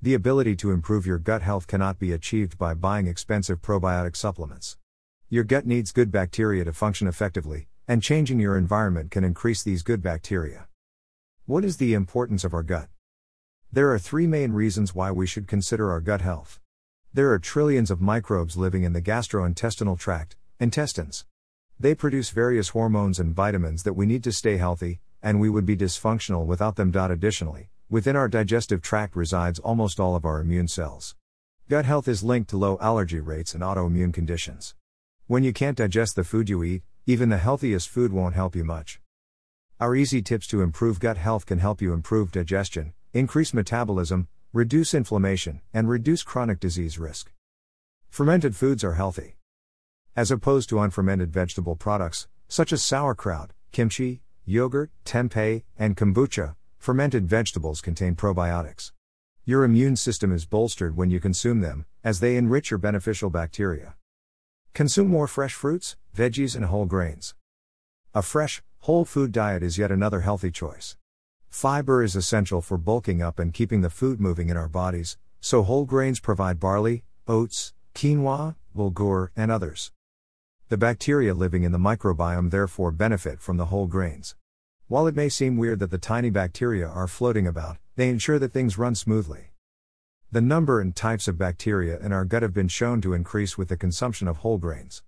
The ability to improve your gut health cannot be achieved by buying expensive probiotic supplements. Your gut needs good bacteria to function effectively, and changing your environment can increase these good bacteria. What is the importance of our gut? There are three main reasons why we should consider our gut health. There are trillions of microbes living in the gastrointestinal tract, intestines. They produce various hormones and vitamins that we need to stay healthy, and we would be dysfunctional without them. Additionally, within our digestive tract resides almost all of our immune cells. Gut health is linked to low allergy rates and autoimmune conditions. When you can't digest the food you eat, even the healthiest food won't help you much. Our easy tips to improve gut health can help you improve digestion, increase metabolism, reduce inflammation, and reduce chronic disease risk. Fermented foods are healthy. As opposed to unfermented vegetable products, such as sauerkraut, kimchi, yogurt, tempeh, and kombucha, fermented vegetables contain probiotics. Your immune system is bolstered when you consume them, as they enrich your beneficial bacteria. Consume more fresh fruits, veggies, and whole grains. A fresh, whole food diet is yet another healthy choice. Fiber is essential for bulking up and keeping the food moving in our bodies, so whole grains provide barley, oats, quinoa, bulgur, and others. The bacteria living in the microbiome therefore benefit from the whole grains. While it may seem weird that the tiny bacteria are floating about, they ensure that things run smoothly. The number and types of bacteria in our gut have been shown to increase with the consumption of whole grains.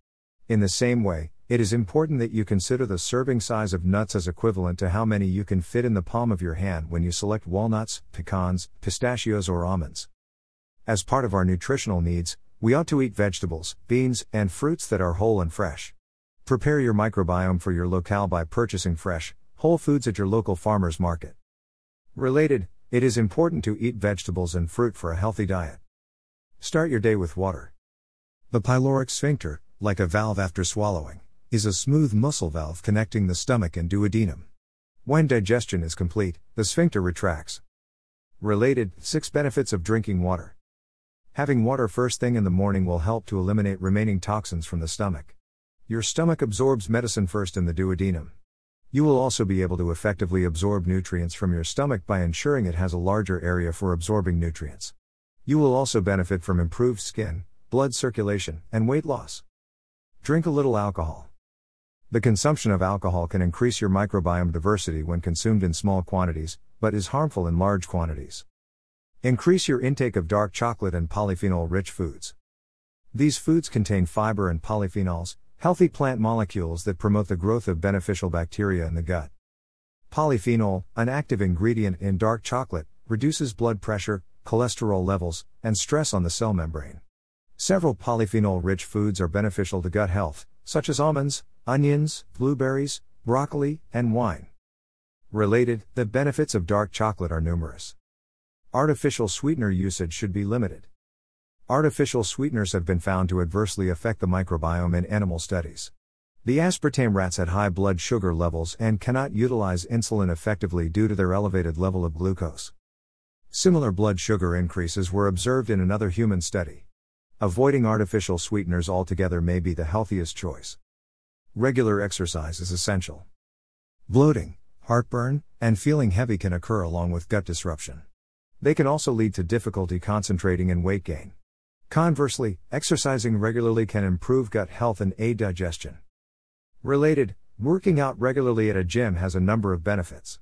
In the same way, it is important that you consider the serving size of nuts as equivalent to how many you can fit in the palm of your hand when you select walnuts, pecans, pistachios, or almonds. As part of our nutritional needs, we ought to eat vegetables, beans, and fruits that are whole and fresh. Prepare your microbiome for your locale by purchasing fresh, whole foods at your local farmer's market. Related, it is important to eat vegetables and fruit for a healthy diet. Start your day with water. The pyloric sphincter, like a valve after swallowing, is a smooth muscle valve connecting the stomach and duodenum. When digestion is complete, the sphincter retracts. Related 6 benefits of drinking water. Having water first thing in the morning will help to eliminate remaining toxins from the stomach. Your stomach absorbs medicine first in the duodenum. You will also be able to effectively absorb nutrients from your stomach by ensuring it has a larger area for absorbing nutrients. You will also benefit from improved skin, blood circulation, and weight loss. Drink a little alcohol. The consumption of alcohol can increase your microbiome diversity when consumed in small quantities, but is harmful in large quantities. Increase your intake of dark chocolate and polyphenol rich foods. These foods contain fiber and polyphenols, healthy plant molecules that promote the growth of beneficial bacteria in the gut. Polyphenol, an active ingredient in dark chocolate, reduces blood pressure, cholesterol levels, and stress on the cell membrane. Several polyphenol rich foods are beneficial to gut health, such as almonds, onions, blueberries, broccoli, and wine. Related, the benefits of dark chocolate are numerous. Artificial sweetener usage should be limited. Artificial sweeteners have been found to adversely affect the microbiome in animal studies. The aspartame rats had high blood sugar levels and cannot utilize insulin effectively due to their elevated level of glucose. Similar blood sugar increases were observed in another human study. Avoiding artificial sweeteners altogether may be the healthiest choice. Regular exercise is essential. Bloating, heartburn, and feeling heavy can occur along with gut disruption. They can also lead to difficulty concentrating and weight gain. Conversely, exercising regularly can improve gut health and aid digestion. Related, working out regularly at a gym has a number of benefits.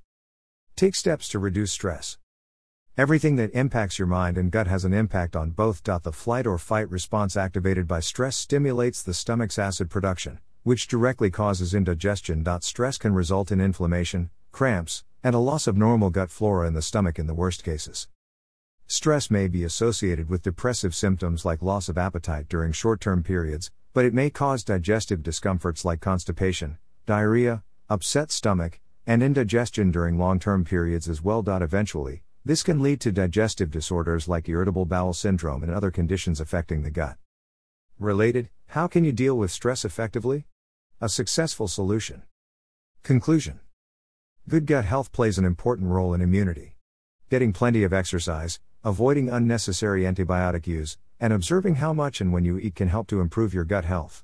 Take steps to reduce stress. Everything that impacts your mind and gut has an impact on both. The flight or fight response activated by stress stimulates the stomach's acid production, which directly causes indigestion. Stress can result in inflammation, cramps, and a loss of normal gut flora in the stomach in the worst cases. Stress may be associated with depressive symptoms like loss of appetite during short term periods, but it may cause digestive discomforts like constipation, diarrhea, upset stomach, and indigestion during long term periods as well. Eventually, this can lead to digestive disorders like irritable bowel syndrome and other conditions affecting the gut. Related, how can you deal with stress effectively? A successful solution. Conclusion Good gut health plays an important role in immunity. Getting plenty of exercise, avoiding unnecessary antibiotic use, and observing how much and when you eat can help to improve your gut health.